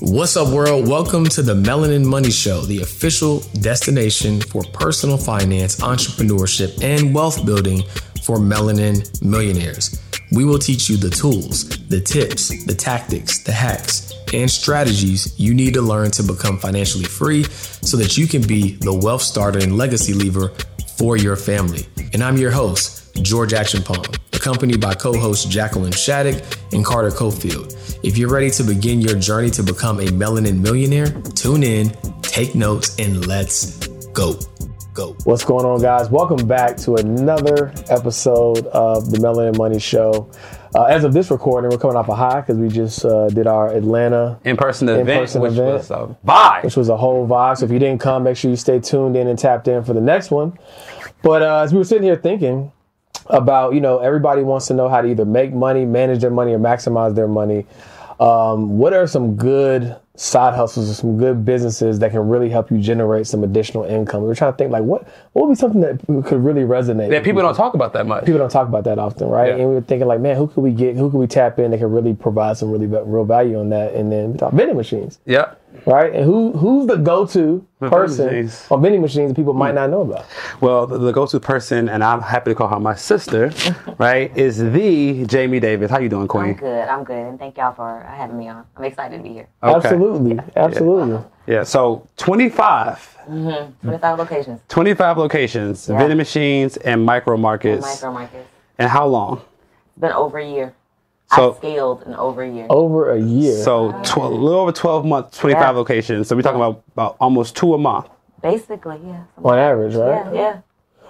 What's up, world? Welcome to the Melanin Money Show, the official destination for personal finance, entrepreneurship, and wealth building for melanin millionaires. We will teach you the tools, the tips, the tactics, the hacks, and strategies you need to learn to become financially free so that you can be the wealth starter and legacy lever for your family. And I'm your host, George Acheampong, accompanied by co hosts Jacqueline Shattuck and Carter Cofield. If you're ready to begin your journey to become a melanin millionaire, tune in, take notes, and let's go. Go. What's going on, guys? Welcome back to another episode of the Melanin Money Show. Uh, as of this recording, we're coming off a high because we just uh, did our Atlanta in-person event, In-person which event. was a vibe. which was a whole vibe. So if you didn't come, make sure you stay tuned in and tapped in for the next one. But uh, as we were sitting here thinking about, you know, everybody wants to know how to either make money, manage their money, or maximize their money. Um, what are some good side hustles or some good businesses that can really help you generate some additional income? We are trying to think like what what would be something that could really resonate. That with people don't talk about that much. people don't talk about that often, right? Yeah. And we were thinking like, man, who could we get? Who could we tap in that could really provide some really real value on that? And then we talk vending machines yeah. right? And who who's the go-to person machines. on vending machines that people might hmm. not know about? Well, the, the go-to person, and I'm happy to call her my sister, right, is the Jamie Davis. How you doing, I'm good. I'm good. And thank y'all for having me on. I'm excited to be here. Okay. Absolutely, absolutely. Yeah. Yeah, so 25, mm-hmm. 25 locations. 25 locations, Yeah. vending machines, and micro markets. Micro markets. And how long? It's been over a year. So- I scaled in over a year. Over a year. So tw- a little over 12 months, 25 Yeah. locations. So we're talking about, about almost two a month. Basically, yeah. on average, right? Yeah, yeah.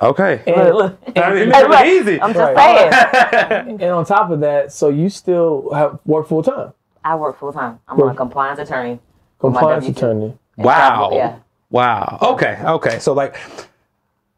Okay. Look, look. I mean, it look, easy. I'm just Right. saying. And on top of that, so you still have work full time, I work full time. I'm a compliance attorney. With my compliance attorney. Wow. Yeah. Wow. Okay. Okay. So like,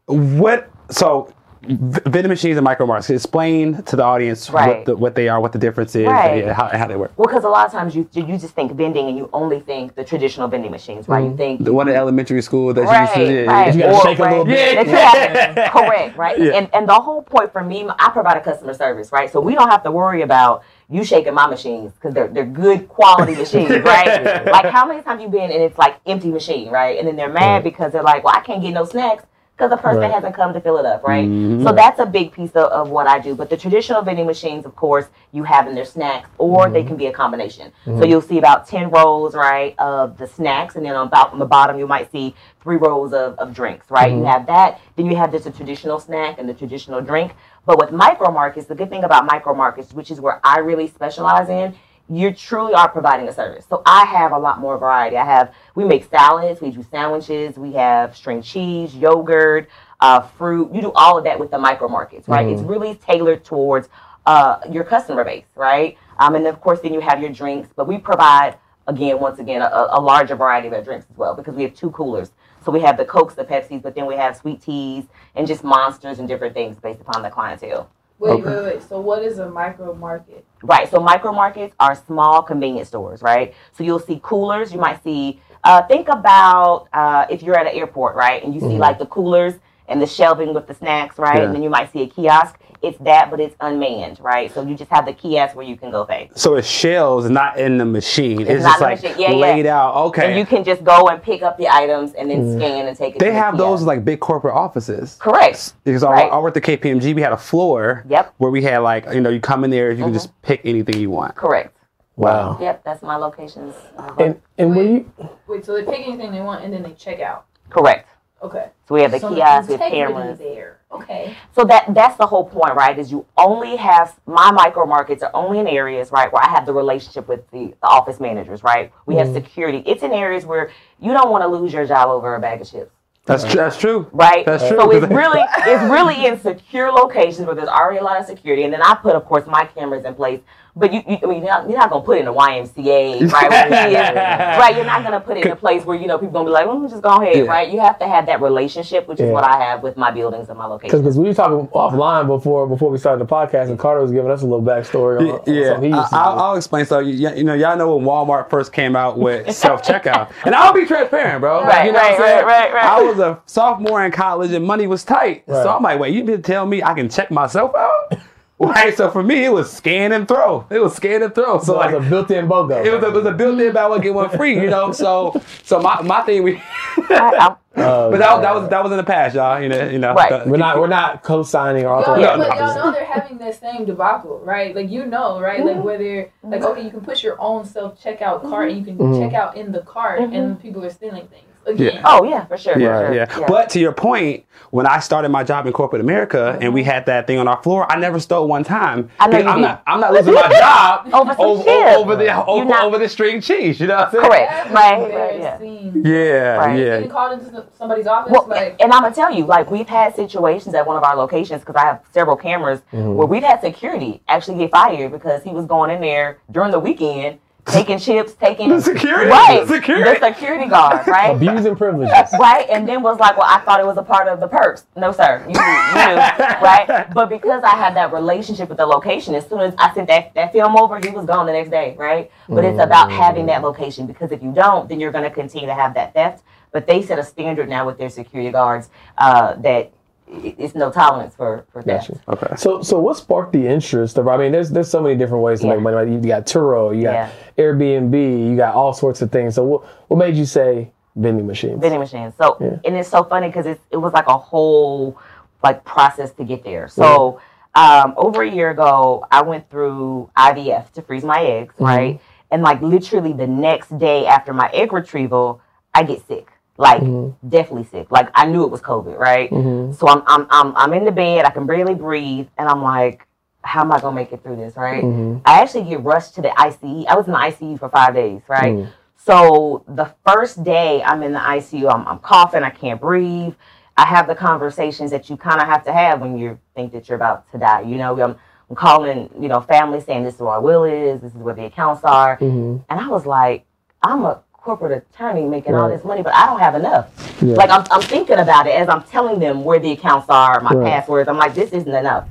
what? So vending machines and micro markets. Explain to the audience what the, what they are, what the difference is, Right. and how, how they work. Well, because a lot of times you you just think vending and you only think the traditional vending machines, right? You mm-hmm. think The one in elementary school that right, you used to. yeah, right. You gotta Or- shake a little right. bit. That you have to- correct, right? Yeah. And and the whole point for me, I provide a customer service, right? So we don't have to worry about you shaking my machines because they're they're good quality machines, right? like how many times you been and it's like empty machine, right? And then they're mad because they're like, well, I can't get no snacks. Because the person Right. hasn't come to fill it up, right? Mm-hmm. So that's a big piece of, of what I do. But the traditional vending machines, of course, you have in their snacks, or they mm-hmm. can be a combination. So mm-hmm. you'll see about 10 rows, right, of the snacks, and then on about on the bottom, you might see three rows of, of drinks, right? You have that, then you have just a traditional snack and the traditional drink. But with micro markets, the good thing about micro markets, which is where I really specialize in, you truly are providing a service. So I have a lot more variety. I have we make salads, we do sandwiches, we have string cheese, yogurt, uh, fruit. You do all of that with the micro markets, right? It's really tailored towards uh, your customer base, right? Um, and of course, then you have your drinks, but we provide again, once again, a, a larger variety of our drinks as well because we have two coolers. So we have the Cokes, the Pepsis, but then we have sweet teas and just monsters and different things based upon the clientele. Wait, wait, wait. So what is a micro market? Right. So micro markets are small convenience stores, right? So you'll see coolers. You might see. Uh, think about uh, if you're at an airport, right, and you see like the coolers and the shelving with the snacks, right, Yeah. and then you might see a kiosk. It's that, but it's unmanned, right? So you just have the kiosk where you can go pay. So it's shells, not in the machine. It's, not just like machine. Yeah, yeah. laid out. Okay. And you can just go and pick up the items and then scan and take it. they to the have those like big corporate offices. correct. Because I, Right. I worked at KPMG, we had a floor Yep. Mm-hmm. where we had like, you know, you come in there, you can just pick anything you want. Correct. Wow. Yep, that's my locations. Uh, And and when you Wait, so they pick anything they want and then they check out. correct. Okay. So we have the so kiosks, we have integrity cameras. there. Okay. So that that's the whole point, right? Is you only have my micro markets are only in areas, right, where I have the relationship with the, the office managers, right? We have mm-hmm. security. It's in areas where you don't want to lose your job over a bag of chips. That's true. That's true. Right. That's true. So it's really it's really in secure locations where there's already a lot of security, and then I put, of course, my cameras in place. But you, you I mean, you're not, you're not gonna put it in the YMCA, right? where kids- right. You're not gonna put it in a place where you know people gonna be like, "Oh, just go ahead," Yeah. right? You have to have that relationship, which is what I have with my buildings and my locations. because we were talking offline before before we started the podcast, and Carter was giving us a little backstory on, on Yeah, something he used to I, do. will I'll explain. So you, you know, y'all know when Walmart first came out with self checkout, and I'll be transparent, bro. Right, you know right, what I'm right, right, right. I was a sophomore in college, and money was tight. Right. So I'm like, wait, you mean to tell me I can check myself out? Right. So for me, it was scan and throw. It was scan and throw. So So like like a built-in BOGO. it was a, it was a built-in buy one get one free. You know. So so my, my thing we. I, I, Oh, But that, was- that was that was in the past, y'all. You know, you know. Right. the- we're not we're not co-signing or Y'all, authorizing. No, but no, y'all know they're having this same debacle, right? Like you know, right? Like whether like okay, you can push your own self checkout cart and you can Mhm. check out in the cart, and people are stealing things Yeah. oh yeah, for sure. Yeah, for sure. yeah, But to your point, when I started my job in corporate America and we mm-hmm. had that thing on our floor, I never stole one time. I know I'm not. I'm not losing my job Over some over, shit. over the over, not- over the string cheese. You know what I'm saying? correct. Right, right, yeah. Yeah, Right. yeah. Getting called into somebody's office, Well, like and I'm gonna tell you, like we've had situations at one of our locations because I have several cameras mm-hmm. where we've had security actually get fired because he was going in there during the weekend taking chips, taking The security? right, The security? the security guard, right, Abusing privileges. right, and then was like, well, I thought it was a part of the perks. No, sir, you knew, you right? But because I had that relationship with the location, as soon as I sent that that film over, he was gone the next day, right? But it's about having that location because if you don't, then you're going to continue to have that theft. But they set a standard now with their security guards uh, that it's no tolerance for for theft. Gotcha. Okay. So, so what sparked the interest of? I mean, there's there's so many different ways to Yeah. make money. You got Turo, you got Yeah. Airbnb, you got all sorts of things. So, what what made you say vending machines? vending machines. So and it's so funny because it it was like a whole like process to get there. So mm-hmm. um, over a year ago, I went through IVF to freeze my eggs, mm-hmm. right? And like literally the next day after my egg retrieval, I get sick. Like mm-hmm. definitely sick. Like I knew it was COVID, right? So I'm I'm I'm I'm in the bed, I can barely breathe, and I'm like, how am I gonna make it through this, right? Mm-hmm. I actually get rushed to the ICU. I was in the ICU for five days, right? Mm. So the first day I'm in the ICU, I'm, I'm coughing, I can't breathe. I have the conversations that you kind of have to have when you think that you're about to die. You know, I'm, I'm calling, you know, family saying this is where our will is, this is where the accounts are, mm-hmm. and I was like, I'm a corporate attorney making all this money, but I don't have enough. Yeah. Like I'm, I'm thinking about it as I'm telling them where the accounts are, my Right. passwords. I'm like, this isn't enough.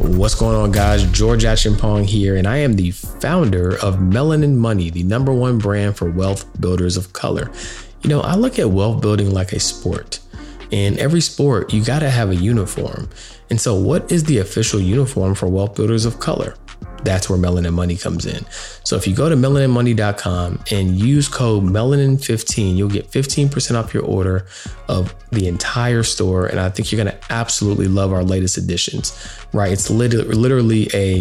What's going on, guys? George Acheampong here, and I am the founder of Melanin Money, the number one brand for wealth builders of color. You know, I look at wealth building like a sport. In every sport, you got to have a uniform. And so, what is the official uniform for wealth builders of color? That's where Melanin Money comes in. So if you go to melaninmoney.com and use code melanin15, you'll get 15% off your order of the entire store. And I think you're going to absolutely love our latest additions, right? It's literally, literally a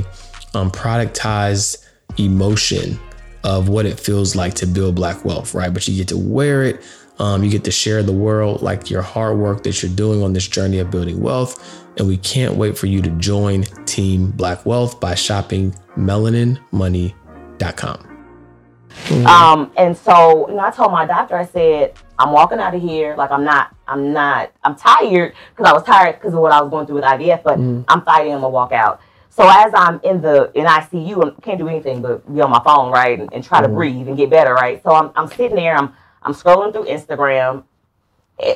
um, productized emotion of what it feels like to build black wealth, right? But you get to wear it. Um, you get to share the world, like your hard work that you're doing on this journey of building wealth. And we can't wait for you to join Team Black Wealth by shopping melaninmoney.com. Um, and so, you know, I told my doctor, I said, I'm walking out of here. Like, I'm not, I'm not, I'm tired because I was tired because of what I was going through with IVF, but I'm fighting. I'm gonna walk out. So as I'm in the in ICU, I can't do anything but be on my phone, right, and, and try to breathe and get better, right. So I'm, I'm sitting there, I'm I'm scrolling through Instagram.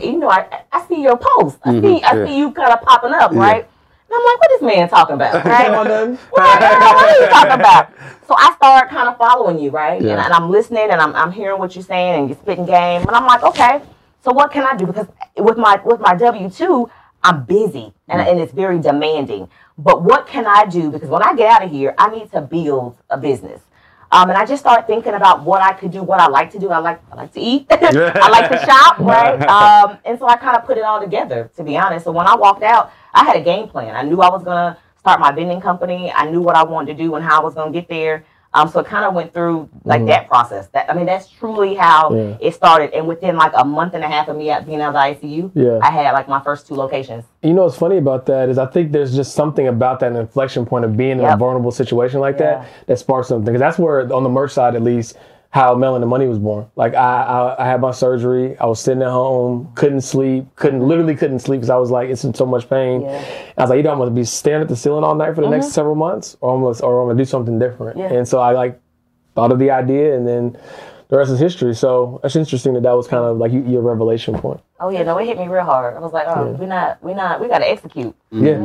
You know, I, I see your post. I mm-hmm, see I see you kind of popping up, right. And I'm like, what is this man talking about, right? Come on, then. What, what are you talking about? So I start kind of following you, right? And, Yeah. and I'm listening and I'm, I'm hearing what you're saying and you're spitting game. And I'm like, okay, so what can I do? Because with my with my W two, I'm busy and, mm. and it's very demanding. But what can I do? Because when I get out of here, I need to build a business. Um, and I just started thinking about what I could do, what I like to do. I like I like to eat. I like to shop, right? Um, and so I kind of put it all together, to be honest. So when I walked out, I had a game plan. I knew I was gonna start my vending company. I knew what I wanted to do and how I was gonna get there. Um, so it kind of went through like that process. That I mean, that's truly how Yeah. it started. And within like a month and a half of me being out of the ICU, Yeah. I had like my first two locations. You know what's funny about that is I think there's just something about that inflection point of being in a vulnerable situation like Yeah. that that sparks something. Because that's where on the merch side, at least, how Melanin Money was born. Like I, I, I had my surgery. I was sitting at home, couldn't sleep, couldn't literally couldn't sleep because I was like, it's in so much pain. Yeah. Mm-hmm. I was like, either I'm gonna be staring at the ceiling all night for the next several months, or I'm gonna, or I'm gonna do something different. Yeah. And so I like thought of the idea, and then the rest is history. So it's interesting that that was kind of like your revelation point. Oh yeah, no, it hit me real hard. I was like, oh, we're not, we're not, we got to execute. Yeah.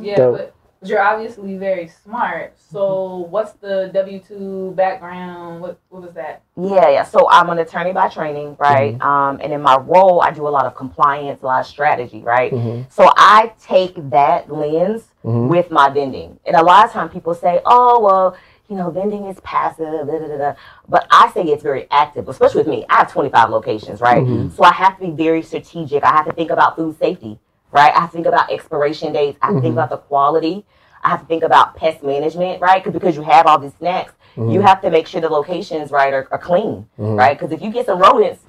Yeah, Dope. but But you're obviously very smart. So mm-hmm. what's the W two background? What what was that? Yeah, yeah. So I'm an attorney by training, right? Mm-hmm. Um, and in my role, I do a lot of compliance, a lot of strategy, right? Mm-hmm. So I take that lens with my vending. And a lot of times people say, oh, well, you know, vending is passive, da, da, da, da. but I say it's very active, especially with me. I have 25 locations, right? So I have to be very strategic. I have to think about food safety, right? I have to think about expiration dates. I have to think mm-hmm. about the quality. I have to think about pest management, right? because you have all these snacks, you mm-hmm. have to make sure the locations, right, are, are clean, mm-hmm. right? Because if you get some rodents,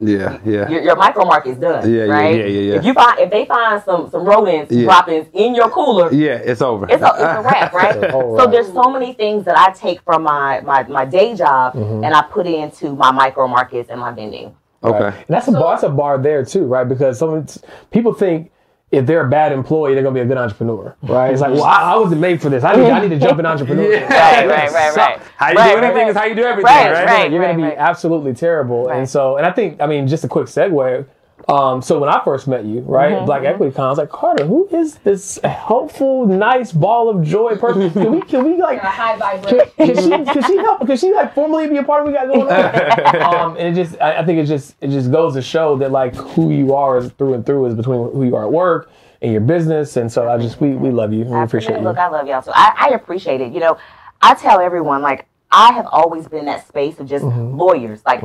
Yeah, yeah. your, your micro market's done, Yeah, yeah, right? yeah, yeah, yeah. If you find if they find some some rodents Yeah. droppings in your cooler, Yeah, it's over. it's a, it's a wrap, right? It's a so wrap. there's so many things that I take from my my, my day job Mm-hmm. and I put into my micro markets and my vending. okay. Right? And that's a So- bar, that's a bar there too, right? Because some people think if they're a bad employee, they're gonna be a good entrepreneur, right? It's like, well, I, I wasn't made for this. I need, I need to jump in entrepreneurship. Right, right, right, right. How you Right, do right, anything right. is how you do everything, Right, right? right. You're gonna be right. absolutely terrible. And so, and I think, I mean, just a quick segue. Um, so when I first met you, right, Mm-hmm, Black Equity Con, I was like, Carter, who is this helpful, nice ball of joy person? Can we, can we like A high vibration. can she can she help can she like formally be a part of what we got going on? um, and it just I, I think it just it just goes to show that like who you are is through and through is between who you are at work and your business. And so I just we, we love you. We appreciate Absolutely. you. Look, I love y'all. So I, I appreciate it. You know, I tell everyone like I have always been in that space of just Mm-hmm. lawyers, like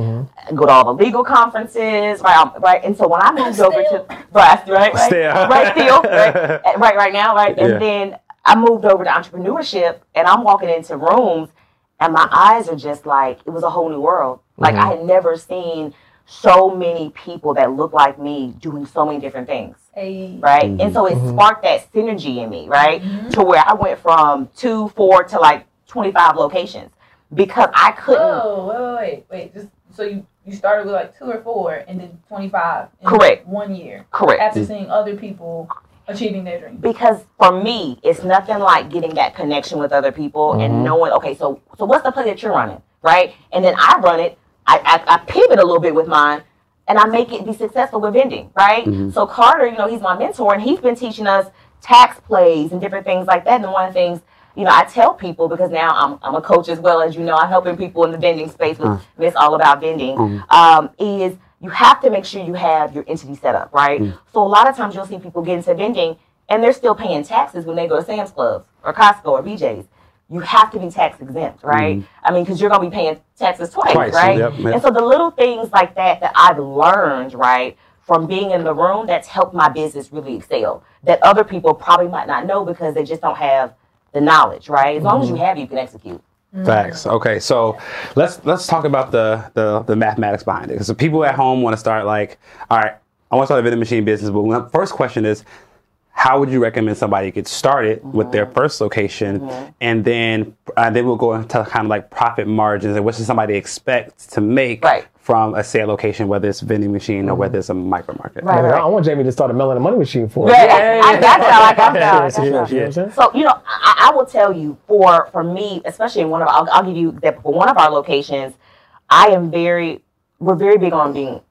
go to all the legal conferences, right? Um, right. And so when I moved over to right, right, right, Still. right, still, right, uh, right, right now, right, and Yeah. then I moved over to entrepreneurship, and I'm walking into rooms, and my eyes are just like it was a whole new world. Like Mm-hmm. I had never seen so many people that look like me doing so many different things Hey. right? And so it sparked that synergy in me, right? To where I went from two, four to like 25 locations because I couldn't. Whoa, wait, wait, wait. Just so you you started with like two or four and then twenty five. Correct. One year Correct. after seeing other people achieving their dreams. Because for me, it's nothing like getting that connection with other people and mm-hmm. knowing, okay, so so what's the play that you're running, right? And then I run it. I, I, I pivot a little bit with mine. And I make it be successful with vending, right? Mm-hmm. So Carter, you know, he's my mentor, and he's been teaching us tax plays and different things like that. And one of the things, you know, I tell people because now I'm, I'm a coach as well as you know, I'm helping people in the vending space with Miss mm. All About Vending. Mm. Um, is you have to make sure you have your entity set up, right? Mm. So a lot of times you'll see people get into vending and they're still paying taxes when they go to Sam's Club or Costco or BJ's. You have to be tax exempt, right? Mm-hmm. I mean, because you're going to be paying taxes twice, Twice, right? yep, yep. And so the little things like that that I've learned, right, from being in the room, that's helped my business really excel. That other people probably might not know because they just don't have the knowledge, right? As long as you have, it, you can execute. Facts. Okay, so let's let's talk about the the, the mathematics behind it. Because people at home want to start like, all right, I want to start a vending machine business. But my first question is, how would you recommend somebody get started with their first location, and then uh, then we'll go into kind of like profit margins and what should somebody expect to make Right. From a sale location, whether it's vending machine or whether mm-hmm. it's a micro market. Right, I, right. I want Jamie to start a melanin money machine for us. Right. I got y'all. I got y'all. Yeah, yeah, yeah, you know I'm saying? So you know, I, I will tell you for for me, especially in one of I'll, I'll give you example for one of our locations. I am very we're very big on being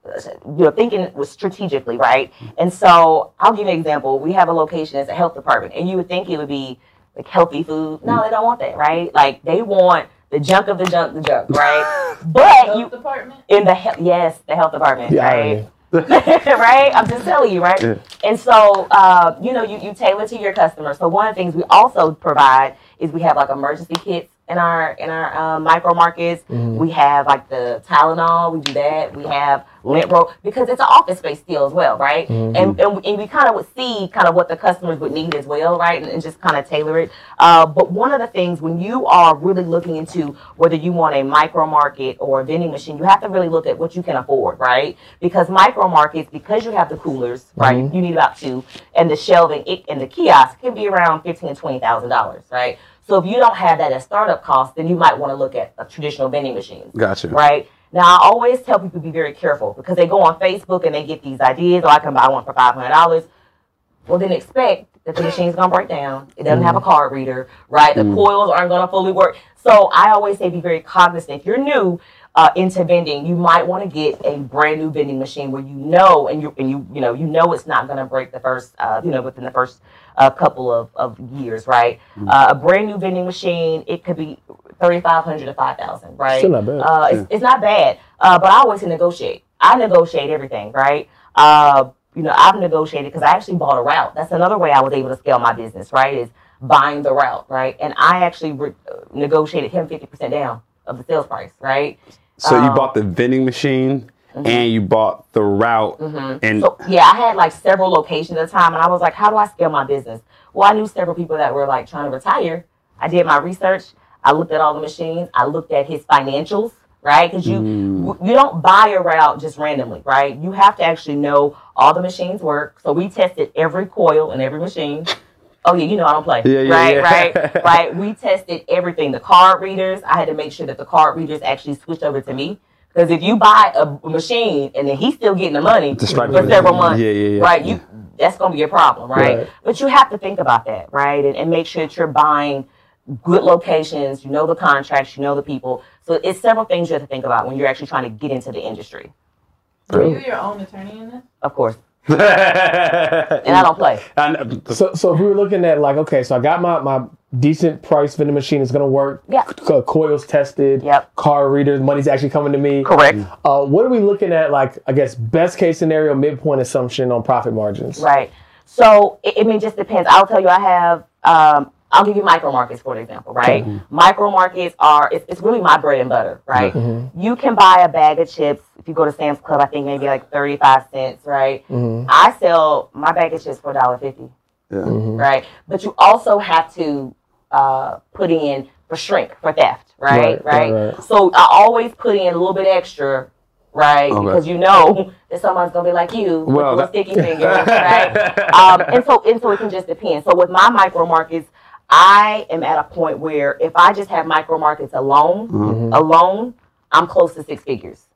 you know thinking with strategically right. And so I'll give you an example. We have a location as a health department, and you would think it would be like healthy food. No, mm. they don't want that, right? Like they want the junk of the junk, the junk, right? but Health you department. in the he- yes, the health department, The right? right? I'm just telling you, right? Yeah. And so, uh, you know, you, you tailor to your customers. So one of the things we also provide is we have like emergency kits in our in our um, micro markets. We have like the Tylenol. We do that. We have lint roll because it's an office space still as well, right? And, and and we kind of would see kind of what the customers would need as well, right? And, and just kind of tailor it. Uh, but one of the things when you are really looking into whether you want a micro market or a vending machine, you have to really look at what you can afford, right? Because micro markets, because you have the coolers, right? You need about two, and the shelving it, and the kiosk can be around fifteen to twenty thousand dollars, right? So if you don't have that as startup cost, then you might want to look at a traditional vending machines Gotcha. right? Now, I always tell people to be very careful because they go on Facebook and they get these ideas, Oh, I can buy one for five hundred dollars. Well, then expect that the machine's gonna break down. It doesn't have a card reader, right? The coils aren't gonna fully work. So I always say be very cognizant. If you're new uh, into vending, you might want to get a brand new vending machine where you know and you and you you know you know it's not gonna break the first uh, you know within the first a couple of, of years, right? Mm-hmm. Uh, a brand new vending machine, it could be thirty five hundred to five thousand, right? Still not bad. Uh, it's, it's not bad, uh, but I always negotiate. I negotiate everything, right? Uh, you know, I've negotiated because I actually bought a route. That's another way I was able to scale my business, right? Is buying the route, right? And I actually re- negotiated him fifty percent down of the sales price, right? So you Um, bought the vending machine Mm-hmm. and you bought the route mm-hmm. and So yeah, I had like several locations at the time, and I was like, how do I scale my business? Well, I knew several people that were like trying to retire. I did my research. I looked at all the machines. I looked at his financials, right? Because you mm. you don't buy a route just randomly, right? You have to actually know all the machines work. So we tested every coil in every machine. Oh yeah, you know I don't play. Yeah, yeah, right, yeah. right, right. We tested everything. The card readers. I had to make sure that the card readers actually switched over to me. Because if you buy a machine and then he's still getting the money for several months, Yeah, yeah, yeah. right? You that's gonna be a problem, right? Right. But you have to think about that, right? And, and make sure that you're buying good locations. You know the contracts. You know the people. So it's several things you have to think about when you're actually trying to get into the industry. Are you your own attorney in this? Of course, and I don't play. And, uh, So, so if we were looking at like, okay, so I got my, my decent price vending machine. It's gonna work. Yeah. Co- coils tested. Yep. Car readers. Money's actually coming to me. Correct. Uh, what are we looking at? Like, I guess best case scenario, midpoint assumption on profit margins. Right. So it, I mean, just depends. I'll tell you, I have. Um, I'll give you micro markets for example, right? Micro markets are it's, it's really my bread and butter, right? You can buy a bag of chips if you go to Sam's Club. I think maybe like thirty five cents, right? I sell my bag of chips for $1.50, yeah. right? But you also have to uh, put in for shrink for theft, right? Right, right, right. So I always put in a little bit extra. Right, Okay. because you know that someone's gonna be like you, with Well, the that- sticky fingers, right? um, and so and so it can just depend. So with my micro markets, I am at a point where if I just have micro markets alone, Mm-hmm. alone, I'm close to six figures,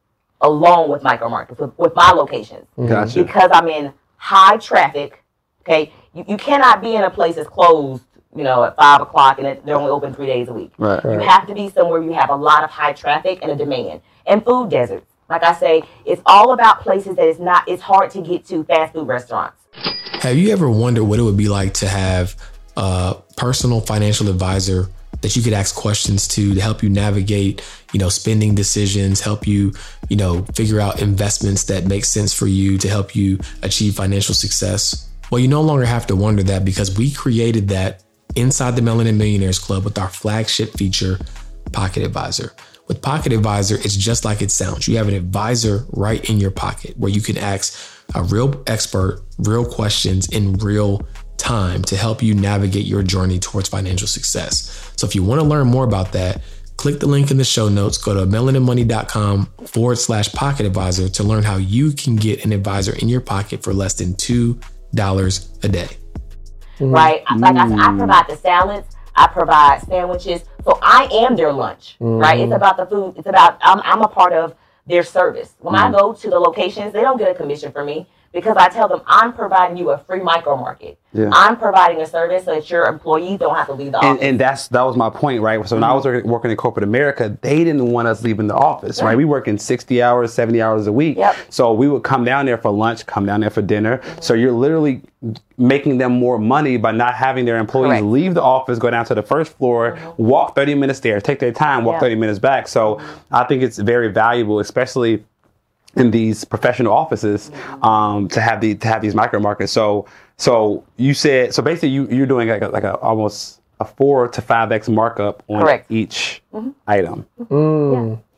alone with micro markets with, with my locations mm-hmm. Gotcha. because I'm in high traffic. Okay, you, you cannot be in a place that's closed, you know, at five o'clock and it, they're only open three days a week. Right. You have to be somewhere you have a lot of high traffic and a demand. And food deserts. Like I say, it's all about places that it's not it's hard to get to fast food restaurants. Have you ever wondered what it would be like to have a personal financial advisor that you could ask questions to to help you navigate, you know, spending decisions, help you, you know, figure out investments that make sense for you to help you achieve financial success? Well, you no longer have to wonder that because we created that inside the Melanin Millionaires Club with our flagship feature, Pocket Advisor. With Pocket Advisor, it's just like it sounds. You have an advisor right in your pocket where you can ask a real expert real questions in real time to help you navigate your journey towards financial success. So if you want to learn more about that, click the link in the show notes, go to melaninmoney.com forward slash pocket advisor to learn how you can get an advisor in your pocket for less than $2 a day. right? Like I said, I provide the salads, I provide sandwiches, so I am their lunch, right? It's mm-hmm. about the food. It's about I'm I'm a part of their service. When I mm-hmm. go to the locations, they don't get a commission from me because I tell them I'm providing you a free micro market. Yeah. I'm providing a service so that your employees don't have to leave the and, office. and that's that was my point, right? So when I was working, in corporate America, they didn't want us leaving the office, right? We work in sixty hours, seventy hours a week. Yep. So we would come down there for lunch, come down there for dinner. So you're literally making them more money by not having their employees Correct. leave the office, go down to the first floor, mm-hmm. walk thirty minutes there, take their time, walk Yeah. thirty minutes back. So I think it's very valuable, especially in these professional offices um, to have the to have these micro markets. So so you said so basically you you're doing like a, like a almost a four to five x markup on Correct. each item.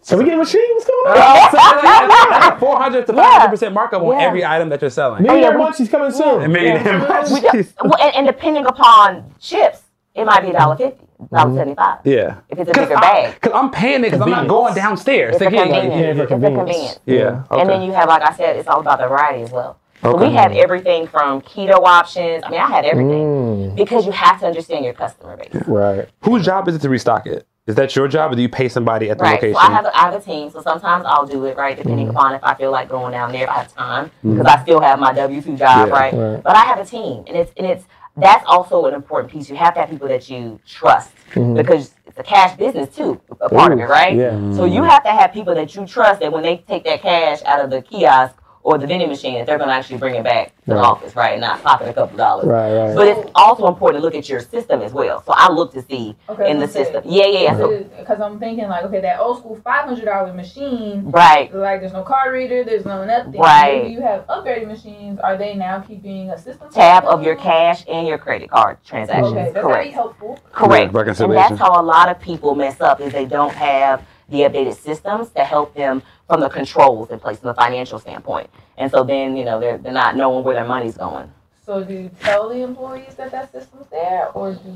So we get a machine? What's going on? Four hundred to five hundred percent markup on Yeah. every item that you're selling. Millionaire we- Munchie's coming soon. A million We don't- well, and, and depending upon chips, it might be a dollar fifty, dollar seventy five. Yeah. If it's a bigger bag. Because I'm paying it because I'm not going downstairs. It's a Like, yeah, convenience. yeah, for It's a convenience. convenience. Yeah. Okay. And then you have, like I said, it's all about the variety as well. So Okay. we have everything from keto options. I mean, I had everything Mm. because you have to understand your customer base. Right. Whose job is it to restock it? Is that your job, or do you pay somebody at the Right. location? So I have, a, I have a team. So sometimes I'll do it, right, depending Mm-hmm. upon if I feel like going down there, if I have time, because I still have my W two job, Yeah. right? Right. But I have a team, and it's and it's that's also an important piece. You have to have people that you trust mm-hmm. because it's a cash business too, a part of it, right? yeah. So you have to have people that you trust that when they take that cash out of the kiosk or the vending machine that they're going to actually bring it back to the office, right? Not pocket a couple dollars. Right, right. But it's also important to look at your system as well. So I look to see Okay, in the okay. system. Yeah, yeah, yeah. So, Because I'm thinking like, okay, that old school five hundred dollar machine. right. Like there's no card reader, there's no nothing. Right. Maybe you have upgraded machines. Are they now keeping a system Tab of your cash and your credit card transactions. Okay, that's Correct. very helpful. Correct. Yeah, and that's how a lot of people mess up is they don't have the updated systems to help them from the controls in place from the financial standpoint. And so then, you know, they're, they're not knowing where their money's going. So do you tell the employees that that system's there, or do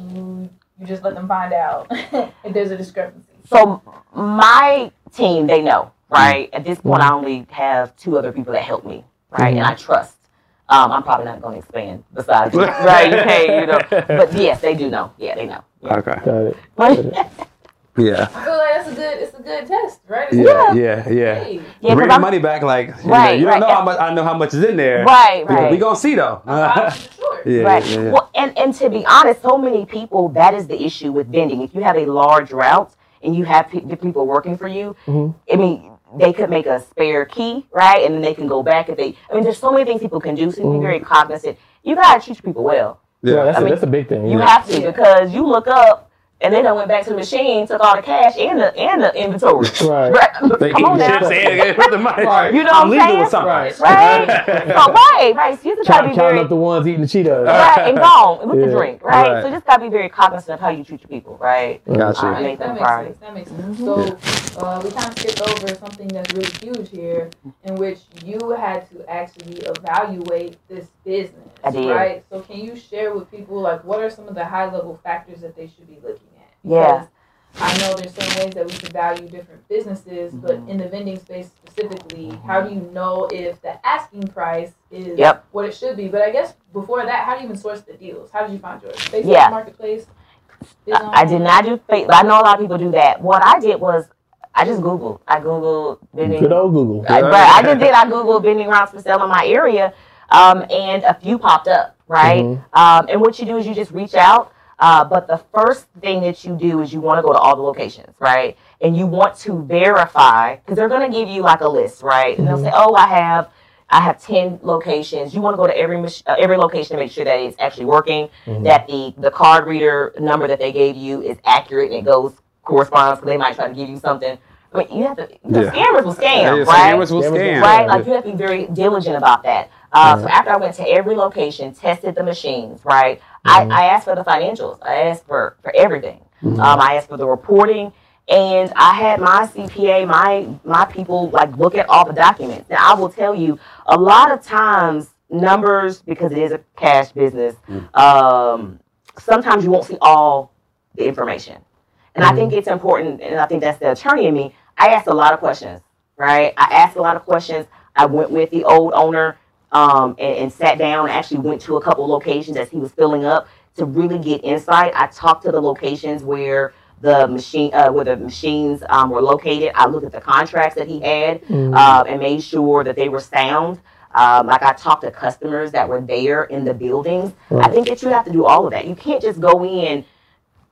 you just let them find out if there's a discrepancy? So my team, they know, right? At this point, I only have two other people that help me, right? And I trust. Um, I'm probably not going to expand besides, you, right? You pay, you know. But yes, they do know. Yeah, they know. Yeah. Okay. Got it. Yeah. I feel like that's a good, it's a good test, right? Yeah. Yeah. Yeah. Hey, Yeah, 'cause Bring the money back, like you, know, Right, don't know how much. I know how much is in there. Right, Because right. We gonna see though. I'm yeah, Right. yeah, yeah. Well, and, and to be honest, so many people, that is the issue with vending. If you have a large route and you have pe- people working for you, mm-hmm. I mean, they could make a spare key, right? And then they can go back if they, I mean, there's so many things people can do. So be mm-hmm. very cognizant. You got to treat people well. Yeah, that's, I a, mean, that's a big thing. You yeah. have to because you look up and then I went back to the machine, took all the cash and the and the inventory. Right. They Come on eat now. shit. saying with the money. Right. You know I'm what I'm legal saying? with something. Right. Right? so, right, right. So you just gotta Count, be counting very up the ones eating the Cheetos. right and gone with the drink, right? Right. So you just gotta be very cognizant of how you treat your people, right? Gotcha. Uh, That make makes, them that makes sense. That makes sense. So uh, we kind of skipped over something that's really huge here, in which you had to actually evaluate this business, I did. right? So can you share with people like what are some of the high level factors that they should be looking at? Yeah. I know there's certain ways that we can value different businesses, but Mm-hmm. in the vending space specifically, how do you know if the asking price is Yep. what it should be? But I guess before that, how do you even source the deals? How did you find yours? Facebook Yeah. Marketplace. I, I did not do fake, but I know a lot of people do that. What I did was I just Googled. I Googled vending. Good old Google. I, but I just did. I Googled vending routes for sale in my area, um, and a few popped up, right? Mhm. Um, and what you do is you just reach out. Uh, but the first thing that you do is you want to go to all the locations, right? And you want to verify because they're going to give you like a list, right? And they'll say, "Oh, I have." I have ten locations. You want to go to every uh, every location to make sure that it's actually working, that the the card reader number that they gave you is accurate and it goes corresponds. Because they might try to give you something. But you have to. The Yeah. scammers will scam, Yeah, right? scammers will Scammers scam. right? Like you have to be very diligent about that. Uh, So after I went to every location, tested the machines, right? I, I asked for the financials. I asked for for everything. Um, I asked for the reporting, and I had my CPA, my my people like look at all the documents. Now I will tell you, a lot of times numbers because it is a cash business. Um, sometimes you won't see all the information. And I think it's important, and I think that's the attorney in me. I asked a lot of questions, right? I asked a lot of questions. I went with the old owner um, and, and sat down. Actually, went to a couple locations as he was filling up to really get insight. I talked to the locations where the machine, uh, where the machines um, were located. I looked at the contracts that he had uh, and made sure that they were sound. Um, like I talked to customers that were there in the buildings. I think that you have to do all of that. You can't just go in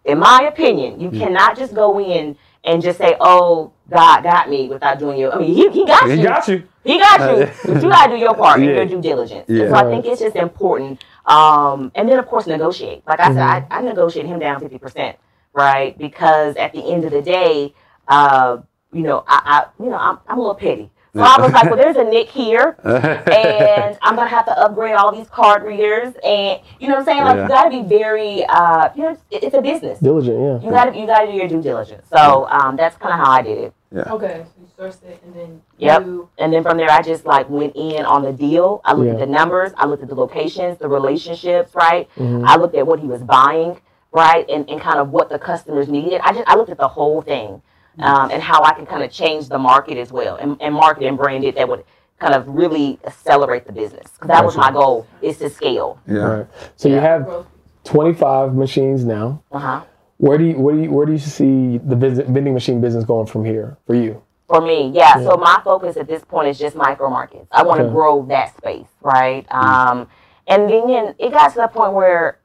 in my opinion, you cannot just go in and just say, "Oh, God got me," without doing your. I mean, he, he got He you. He got you. He got you. but you gotta do your part and Yeah. your due diligence. Yeah. So I think it's just important. Um, and then of course negotiate. Like I said, I, I negotiated him down fifty percent, right? Because at the end of the day, uh, you know, I, I you know, I'm, I'm a little petty. So I was like, well, there's a nick here, and I'm gonna have to upgrade all these card readers, and you know what I'm saying? Like Yeah. you gotta be very, uh, you know, it's, it's a business. Diligent, yeah. You gotta you gotta do your due diligence. So um, that's kind of how I did it. Yeah. Okay, so you sourced it and then Yep. you And then from there, I just like went in on the deal. I looked Yeah. at the numbers. I looked at the locations, the relationships, right? Mhm. I looked at what he was buying, right, and, and kind of what the customers needed. I just I looked at the whole thing, um, and how I can kind of change the market as well, and, and market and brand it that would kind of really accelerate the business. Because that was my goal is to scale. Yeah. Right. So you have 25 machines now. Uh huh. Where do you where do you where do you see the visit, vending machine business going from here for you? For me, yeah. So my focus at this point is just micro markets. I want to Okay. grow that space, right? Um, and then it got to the point where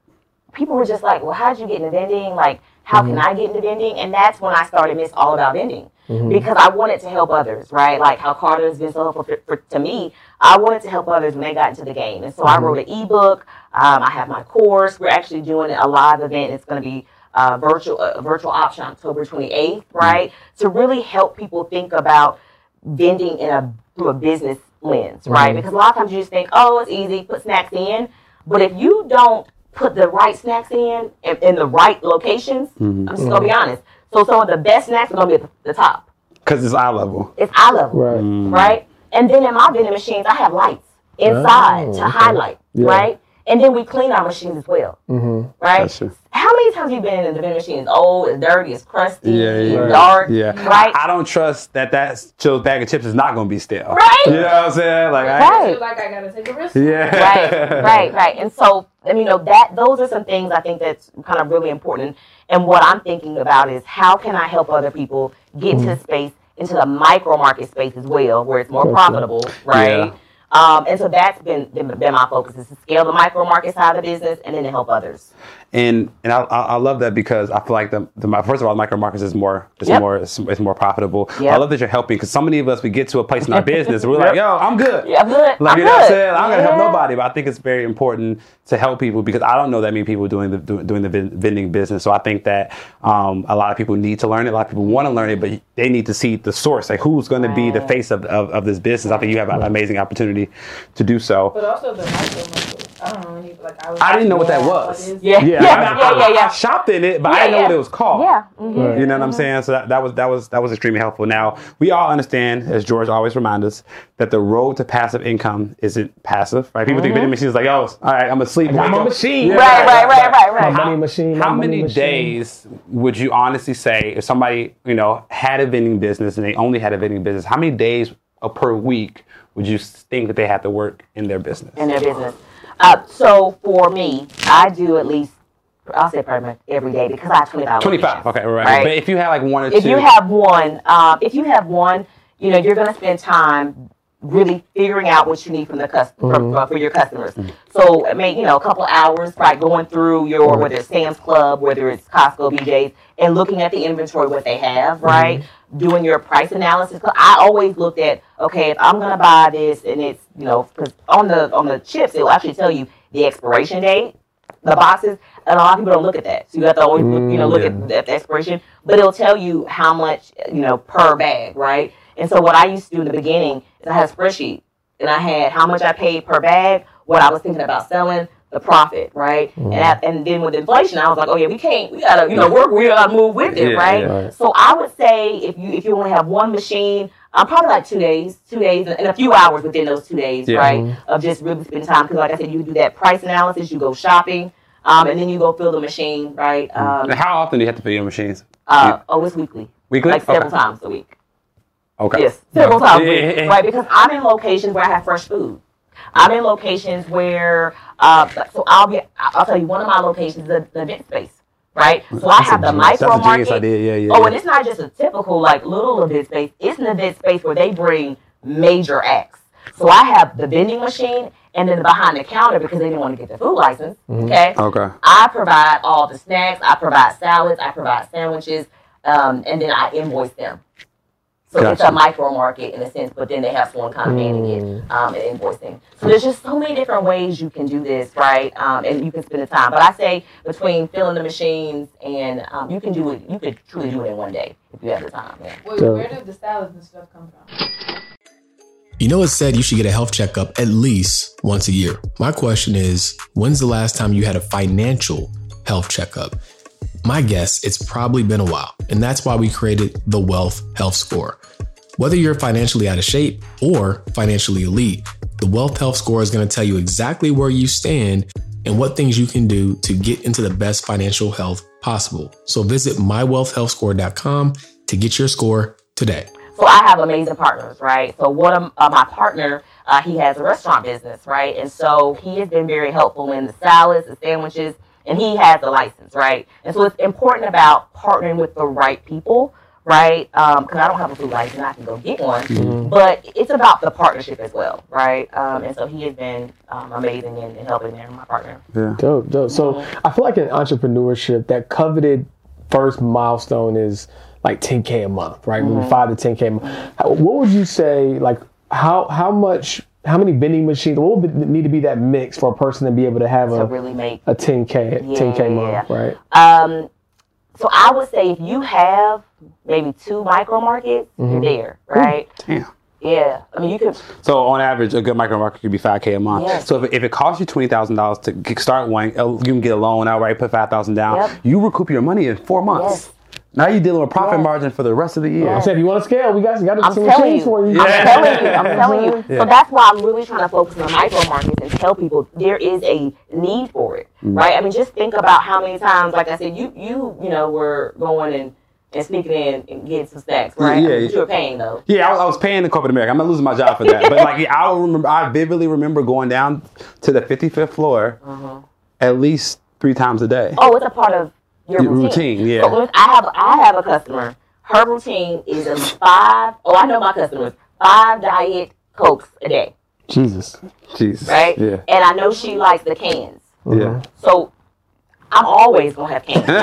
people were just like, "Well, how'd you get into vending? Like, How can mm-hmm. I get into vending? And that's when I started Miss All About Vending mm-hmm. because I wanted to help others, right? Like how Carter has been so helpful for, for, to me. I wanted to help others when they got into the game, and so I wrote mm-hmm. an ebook. Um, I have my course. We're actually doing a live event. It's going to be uh, virtual, a virtual option October 28th, right? To really help people think about vending in a through a business lens, right? Because a lot of times you just think, oh, it's easy, put snacks in. But if you don't put the right snacks in in, in the right locations, mm-hmm. I'm just gonna be mm-hmm. honest. So some of the best snacks are gonna be at the, the top. Because it's eye level. It's eye level, Right. Mm. right? And then in my vending machines, I have lights inside Oh, to okay. highlight, Yeah. right? And then we clean our machines as well, Mm-hmm. right? That's true. How many times you been in the vending machine? It's old, it's dirty, it's crusty, Yeah, yeah. it's dark, Yeah. right? I don't trust that that Chill's bag of chips is not going to be stale. Right? You know what I'm saying? Like, I, Right. I feel like I gotta take a risk. yeah. right, right, right. And so, I mean, you know, that those are some things I think that's kind of really important. And what I'm thinking about is how can I help other people get into the space, into the micro market space as well, where it's more Gotcha. profitable, right? Yeah. Um, and so that's been, been been my focus is to scale the micro market side of the business and then to help others. And and I, I I love that because I feel like the, the my- first of all micro markets is more it's Yep. more it's, it's more profitable. Yep. I love that you're helping because so many of us we get to a place in our business and we're like, yo, I'm good. Yeah, I'm good. Like I'm you know what I'm good. saying? I'm gonna help nobody, but I think it's very important to help people because I don't know that many people doing the doing, doing the vending business. So I think that um, a lot of people need to learn it. A lot of people want to learn it, but they need to see the source, like who's going to be the face of, of, of this business. I think you have an amazing opportunity to do so. But also the micro muscle. I don't know any like I. I didn't know what that was. What is- Yeah, Yeah, yeah, I, yeah, I- yeah, yeah. I shopped in it, but I didn't know yeah. what it was called. Yeah. mhm. You know what I'm saying? So that, that was that was that was extremely helpful. Now we all understand, as George always reminds us, that the road to passive income isn't passive, right? People think vending machines like, oh, all right, I'm asleep. I got my Wake up. machine. Yeah. Right, right, right, right, My right. money machine. my How money many machine. days would you honestly say if somebody you know had a vending business and they only had a vending business? How many days uh, per week would you think that they have to work in their business? in their business. Uh, so for me, I do at least I'll say pretty much every day because I have 25 25. Okay, right. Right. But if you had like one or If two, you have one, um, if you have one, you know you're going to spend time really mm-hmm. figuring out what you need from the cus- for, mm-hmm. for, for your customers. Mm-hmm. So I mean, you know, a couple hours, right, going through your whether it's Sam's Club, whether it's Costco, BJ's, and looking at the inventory what they have, right, doing your price analysis. I always looked at okay, if I'm going to buy this, and it's you know, because on the on the chips it will actually tell you the expiration date the boxes, and a lot of people don't look at that. So you have to always look, you know, look at, the, at the expiration, but it'll tell you how much, you know, per bag, right? And so what I used to do in the beginning I had a spreadsheet, and I had how much I paid per bag, what I was thinking about selling, the profit, right? And I, and then with inflation, I was like, oh yeah, we can't, we gotta, you know, work, we gotta move with it, Yeah, right? yeah. Right. So I would say if you if you only have one machine, um, probably like two days, two days, and a few hours within those two days, Yeah. right? Of just really spending time because, like I said, you do that price analysis, you go shopping, um, and then you go fill the machine, right? Um, how often do you have to fill your machines? uh, oh, it's weekly, Weekly? like several Okay. times a week. Okay. Yes, several times Yeah, yeah, yeah. right? Because I'm in locations where I have fresh food. I'm in locations where, uh, so I'll be, I'll tell you, one of my locations is the, the event space, right? So I have the That's micro a market. idea. Yeah, yeah. Oh, yeah. and it's not just a typical like little event space. It's an event space where they bring major acts. So I have the vending machine and then behind the counter because they didn't want to get the food license. Okay. Okay. I provide all the snacks. I provide salads. I provide sandwiches, um, and then I invoice them. So it's a micro market in a sense, but then they have someone kind of manning it um, and invoicing. So there's just so many different ways you can do this, right? Um, and you can spend the time. But I say between filling the machines and um, you can do it. You could truly do it in one day if you have the time. Yeah. Wait, So- where did the salads and stuff come from? You know, it's said you should get a health checkup at least once a year. My question is when's the last time you had a financial health checkup? My guess, it's probably been a while, and that's why we created the Wealth Health Score. Whether you're financially out of shape or financially elite, the Wealth Health Score is going to tell you exactly where you stand and what things you can do to get into the best financial health possible. So visit mywealthhealthscore.com to get your score today. So I have amazing partners, right? So one of uh, my partner, uh, he has a restaurant business, right? And so he has been very helpful in the salads, the sandwiches, and he has a license, right? And so it's important about partnering with the right people, right? Because I don't have a food license, I can go get one, but it's about the partnership as well, right? Um, and so he has been um, amazing in, in helping there, my partner. Yeah. Dope, dope. So I feel like in entrepreneurship, that coveted first milestone is like 10k a month, right? Mm-hmm. Maybe Five to 10k. A month. What would you say? Like how how much? How many vending machines? What would need to be that mix for a person to be able to have to a really make a 10k 10k month, right? Um, so I would say if you have maybe two micro markets, Mm-hmm. you're there, right? Damn. Yeah. I mean, you could. So on average, a good micro market could be five k a month. Yes. So if, if it costs you twenty thousand dollars to start one, uh, you can get a loan outright, put five thousand down. Yep. You recoup your money in four months. Yes. Now you're dealing with profit Yes. margin for the rest of the year. I said, if you want to scale, we got we got I'm some telling machines you. for you. I'm telling you. I'm telling you. Yeah. So that's why I'm really trying to focus on micro markets and tell people there is a need for it, Mm. right? I mean, just think about how many times, like I said, you you you know were going and and sneaking in and getting some snacks, right? Yeah, I yeah. you were paying though. Yeah, I, I was paying in corporate America. I'm not losing my job for that. But like, I remember, I vividly remember going down to the 55th floor at least three times a day. Oh, it's a part of your Your routine. routine, yeah. So I have I have a customer. Her routine is at least five. Oh, I know my customers. Five diet cokes a day, Jesus. Jesus. right? Yeah. And I know she likes the cans. Yeah. Uh-huh. So I'm always gonna have cans,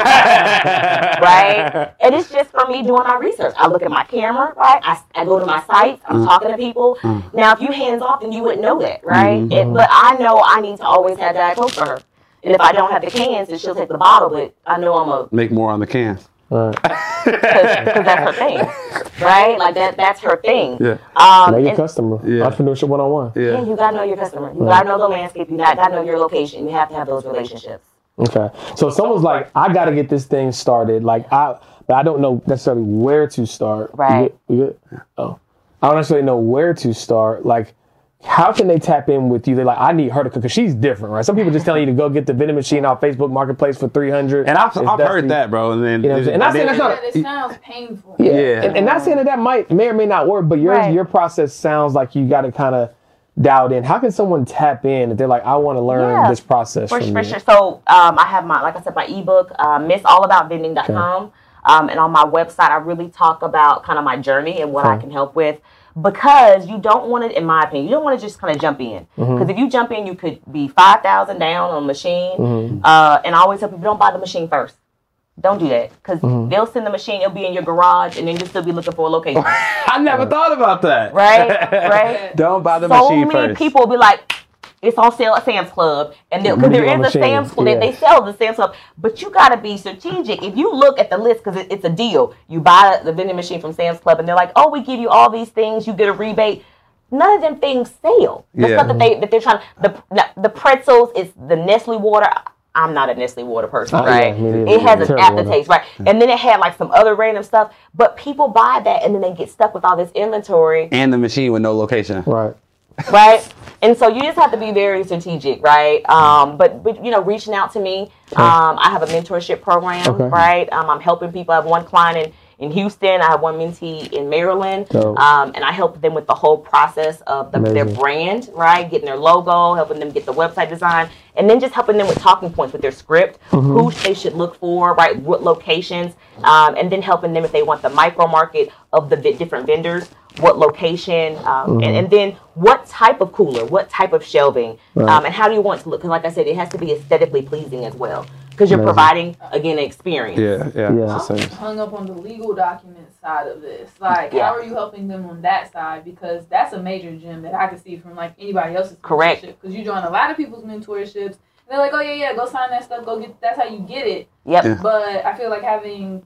right? And it's just for me doing my research. I look at my camera, right? I, I go to my sites. I'm mm. talking to people. Mm. Now, if you hands off, then you wouldn't know that, right? Mm-hmm. And- but I know I need to always have Diet Coke for her. And if I don't have the cans, then she'll take the bottle. But I know I'm a Make more on the cans. All right. because that's her thing, right? Like that that's her thing. Yeah. Um, Know your and- customer. Yeah. Entrepreneurship one on one. yeah, Yeah. you gotta know your customer. You gotta know the landscape. You gotta know your location. You have to have those relationships. Okay. So someone's like, I got to get this thing started. Like I, but I don't know necessarily where to start. You Right. good? You good? Oh, I don't necessarily know where to start. Like, how can they tap in with you? They're like, I need her to cook because she's different, right? Some people just telling you to go get the vending machine off Facebook Marketplace for three hundred. And I've, I've heard that, bro. And then, You know what I'm saying? And I say that's not- it sounds painful. Yeah. Yeah. And, and not saying that that might may or may not work, but your Right. your process sounds like you got to kind of dialed in. How can someone tap in if they're like, I want to learn Yeah. this process For, from for you? sure. So um, I have my, like I said, my ebook, uh, missallaboutVending.com. Um, and on my website, I really talk about kind of my journey and what I can help with. Because you don't want it, in my opinion, you don't want to just kind of jump in. Because Mm-hmm. if you jump in, you could be five thousand down on a machine. Mm-hmm. Uh, and I always tell people, don't buy the machine first. Don't do that because Mm-hmm. they'll send the machine. It'll be in your garage, and then you'll still be looking for a location. I never thought about that. right? Right? Don't buy the so machine many first. people will be like, it's on sale at Sam's Club, and because there Video is a machines, Sam's Club, yeah. they, they sell the Sam's Club, but you got to be strategic. If you look at the list, because it, it's a deal, you buy the vending machine from Sam's Club, and they're like, oh, we give you all these things, you get a rebate. None of them things sell. The Yeah. stuff that they that they're trying the the pretzels is the Nestle water. I'm not a Nestle water person, oh, yeah, right? me neither. it has an Terrible water. aftertaste, right? And then it had like some other random stuff, but people buy that and then they get stuck with all this inventory and the machine with no location. Right. Right? And so you just have to be very strategic, right? Um, but, but you know, reaching out to me. Um, I have a mentorship program, Okay. right? Um, I'm helping people. I have one client in, in Houston. I have one mentee in Maryland, um, and I help them with the whole process of the, their brand, right? Getting their logo, helping them get the website design, and then just helping them with talking points with their script, Mm-hmm. who they should look for, right? What locations, um, and then helping them if they want the micro market of the vi- different vendors, what location, um, Mm-hmm. and, and then what type of cooler, what type of shelving, Right. um, and how do you want it to look? Because, like I said, it has to be aesthetically pleasing as well, because you're providing again an experience. Yeah, yeah. Yeah. I'm same. hung up on the legal document side of this. Like, Yeah. how are you helping them on that side? Because that's a major gem that I could see from like anybody else's Correct. Because you join a lot of people's mentorships. And they're like, oh yeah, yeah, go sign that stuff. Go get. That's how you get it. Yep. Yeah. But I feel like having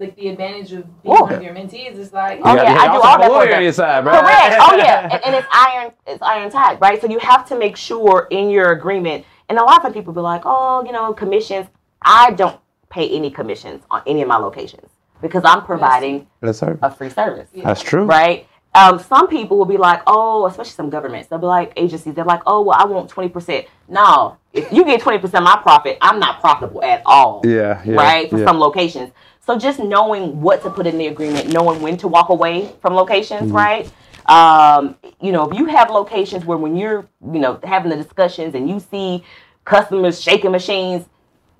like the advantage of being Ooh. one of your mentees is like, Oh, You got- yeah, I do all have a that lawyer work. on your side, bro. Correct. Oh yeah, and, and it's iron. It's iron tight, right? So you have to make sure in your agreement. And a lot of people be like, "Oh, you know, commissions." I don't pay any commissions on any of my locations because I'm providing her. a free service, That's true. right? Um, some people will be like, "Oh," especially some governments. They'll be like agencies. They're like, "Oh, well, I want twenty percent." No, if you get twenty percent of my profit, I'm not profitable at all Yeah, yeah. right? For yeah. some locations. So just knowing what to put in the agreement, knowing when to walk away from locations, Mm-hmm. right? Um, you know, if you have locations where when you're, you know, having the discussions and you see customers shaking machines,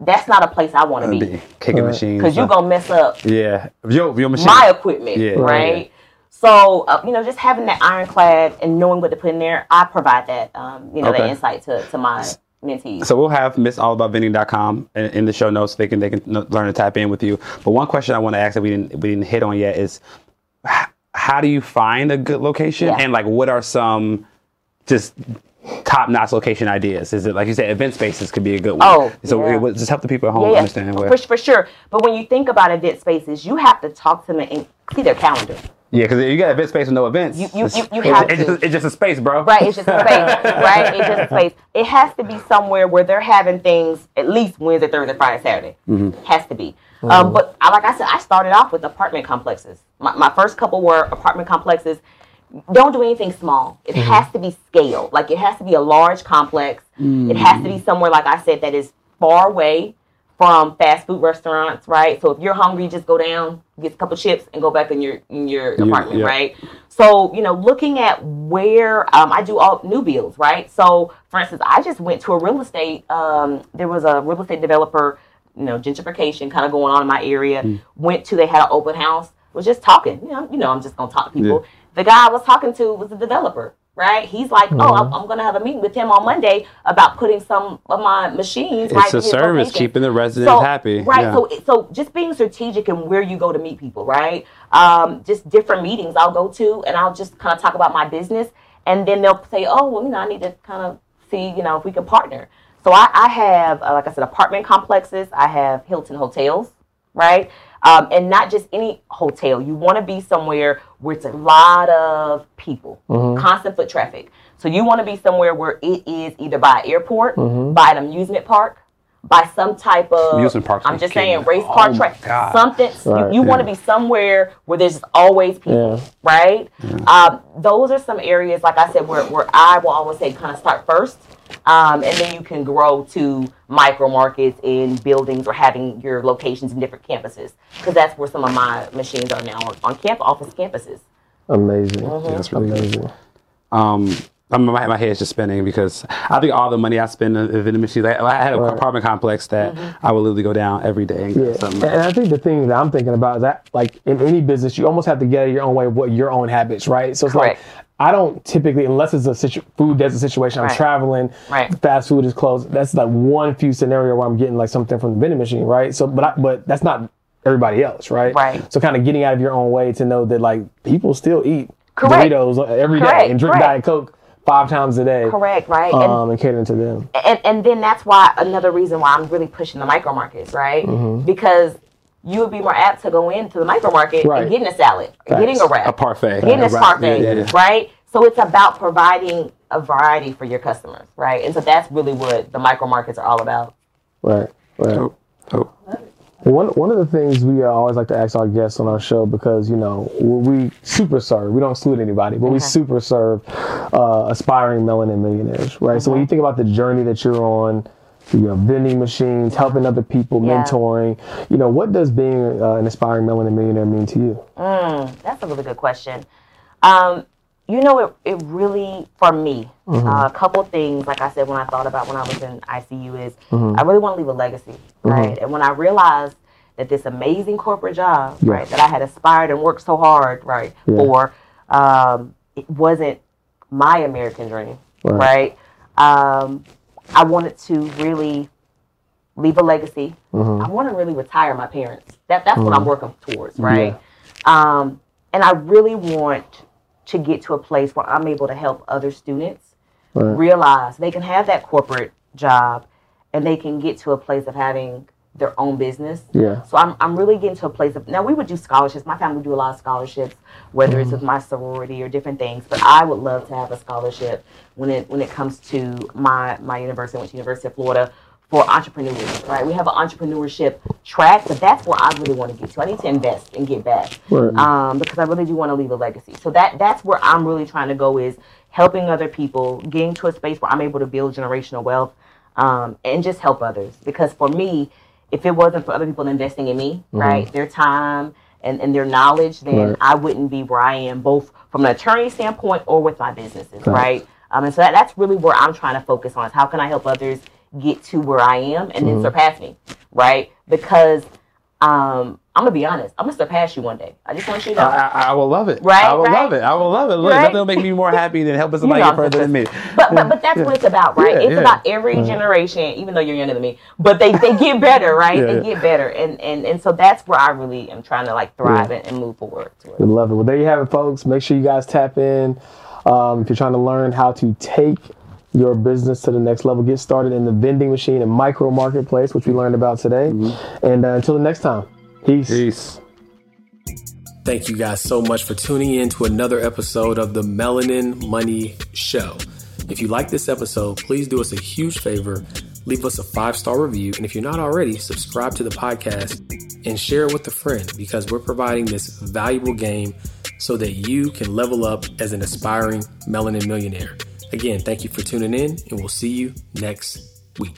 that's not a place I want to Be be kicking Right. machines. because you're gonna mess up Yeah. Your, your machine. my equipment, Yeah. right? So uh, you know, just having that ironclad and knowing what to put in there, I provide that, um, you know, Okay. that insight to, to my mentees. So we'll have missallaboutvending.com in, in the show notes. So they can they can learn to tap in with you. But one question I want to ask that we didn't we didn't hit on yet is how do you find a good location Yeah. and like what are some just top notch location ideas? Is it like you said, event spaces could be a good one. Oh, so yeah. it would just help the people at home yeah, understand where. for, for sure. But when you think about event spaces, you have to talk to them and see their calendar. Yeah, because you got event space with no events. You- you- you- you it's- have it's to. just, it's just a space, bro. Right, it's just a space. right, it's just a space. It has to be somewhere where they're having things at least Wednesday, Thursday, Friday, Saturday. Has to be. Um, but like I said, I started off with apartment complexes. My, my first couple were apartment complexes. Don't do anything small. It has to be scaled. Like it has to be a large complex. It has to be somewhere, like I said, that is far away from fast food restaurants, right? So if you're hungry, just go down, get a couple chips, and go back in your in your apartment, yeah. right? So you know, looking at where um, I do all new builds, right? So for instance, I just went to a real estate. Um, there was a real estate developer, you know, gentrification kind of going on in my area. Went to they had an open house. Was just talking. You know, you know, I'm just gonna talk to people. The guy I was talking to was a developer. Right, he's like, oh, I'm, I'm gonna have a meeting with him on Monday about putting some of my machines. It's in a service, location. keeping the residents So- happy. Right. Yeah. So, so just being strategic in where you go to meet people, right? Um, just different meetings I'll go to, and I'll just kind of talk about my business, and then they'll say, "Oh, well, you know, I need to kind of see, you know, if we can partner." So I, I have, uh, like I said, apartment complexes. I have Hilton hotels, right? Um, and not just any hotel. You want to be somewhere where it's a lot of people, constant foot traffic. So you want to be somewhere where it is either by an airport, by an amusement park, by some type of Amusement parks I'm just king. saying race Oh car my track, something. Right. You, you want to be somewhere where there's always people, Yeah. right? Um, those are some areas, like I said, where, where I will always say kind of start first, um, and then you can grow to micro markets in buildings or having your locations in different campuses, because that's where some of my machines are now on, on camp office campuses. Amazing. that's really good. Amazing. um, I mean, my, my head's just spinning because I think all the money I spend in vending machines. I, I had an Right. apartment complex that Mm-hmm. I would literally go down every day and Yeah. get something. And I think the thing that I'm thinking about is that, like in any business, you almost have to get out of your own way of what your own habits, right? So it's Correct. like I don't typically, unless it's a situ- food desert situation, I'm Right. traveling, Right. fast food is closed. That's like one few scenario where I'm getting like something from the vending machine, right? So, but I, but that's not everybody else, right? Right. So kind of getting out of your own way to know that like people still eat Correct. burritos every day Correct, and drink correct. Diet Coke five times a day. Correct, right? And- Um, and catering to them. and and then that's why another reason why I'm really pushing the micro markets, right? Because you would be more apt to go into the micro market Right. and getting a salad, getting a wrap, A parfait. getting a Right. parfait, Yeah, yeah. right? So it's about providing a variety for your customers, right? And so that's really what the micro markets are all about. Right. Right. Oh, oh. One one of the things we uh, always like to ask our guests on our show because you know we super serve. We don't exclude anybody, but we super serve uh, aspiring melanin millionaires, right? So when you think about the journey that you're on, you know, vending machines, helping other people, Yeah. mentoring, you know, what does being uh, an aspiring melanin millionaire mean to you? That's a really good question. Um, you know, it, it really, for me, uh, a couple things, like I said, when I thought about when I was in ICU, is I really want to leave a legacy, right? And when I realized that this amazing corporate job, right, that I had aspired and worked so hard, right, for, um, it wasn't my American dream, right? Um, I wanted to really leave a legacy. I want to really retire my parents. That that's what I'm working towards, right? Um, and I really want to get to a place where I'm able to help other students realize they can have that corporate job and they can get to a place of having their own business. Yeah. So I'm, I'm really getting to a place of now we would do scholarships. My family would do a lot of scholarships, whether it's mm-hmm. with my sorority or different things. But I would love to have a scholarship when it when it comes to my my university. I went to University of Florida for entrepreneurs. Right, we have an entrepreneurship track, but that's where I really want to get to. I need to invest and get back Right. um, because I really do want to leave a legacy. So that that's where I'm really trying to go is helping other people, getting to a space where I'm able to build generational wealth um, and just help others. Because for me, if it wasn't for other people investing in me, right, their time and, and their knowledge, then Mm-hmm. Right. I wouldn't be where I am, both from an attorney standpoint or with my businesses, right? Um, and so that, that's really where I'm trying to focus on is how can I help others get to where I am and Mm-hmm. then surpass me, right? Because um, I'm gonna be honest. I'm gonna surpass you one day. I just want you to know. I, I, I will love it. Right, I will right. love it. I will love it. Look, Right. nothing will make me more happy than helping somebody know further than me. But but, but that's what it's about, right? Yeah, it's yeah. about every generation, even though you're younger than me. But they, they get better, right? Yeah, they yeah. get better, and, and and so that's where I really am trying to like thrive and, and move forward. To We love it. Well, there you have it, folks. Make sure you guys tap in. Um, if you're trying to learn how to take your business to the next level, get started in the vending machine and micro marketplace, which we learned about today. And uh, until the next time, peace. Peace. Thank you guys so much for tuning in to another episode of the Melanin Money Show. If you like this episode, please do us a huge favor. Leave us a five star review. And if you're not already, subscribe to the podcast and share it with a friend because we're providing this valuable game so that you can level up as an aspiring melanin millionaire. Again, thank you for tuning in, and we'll see you next week.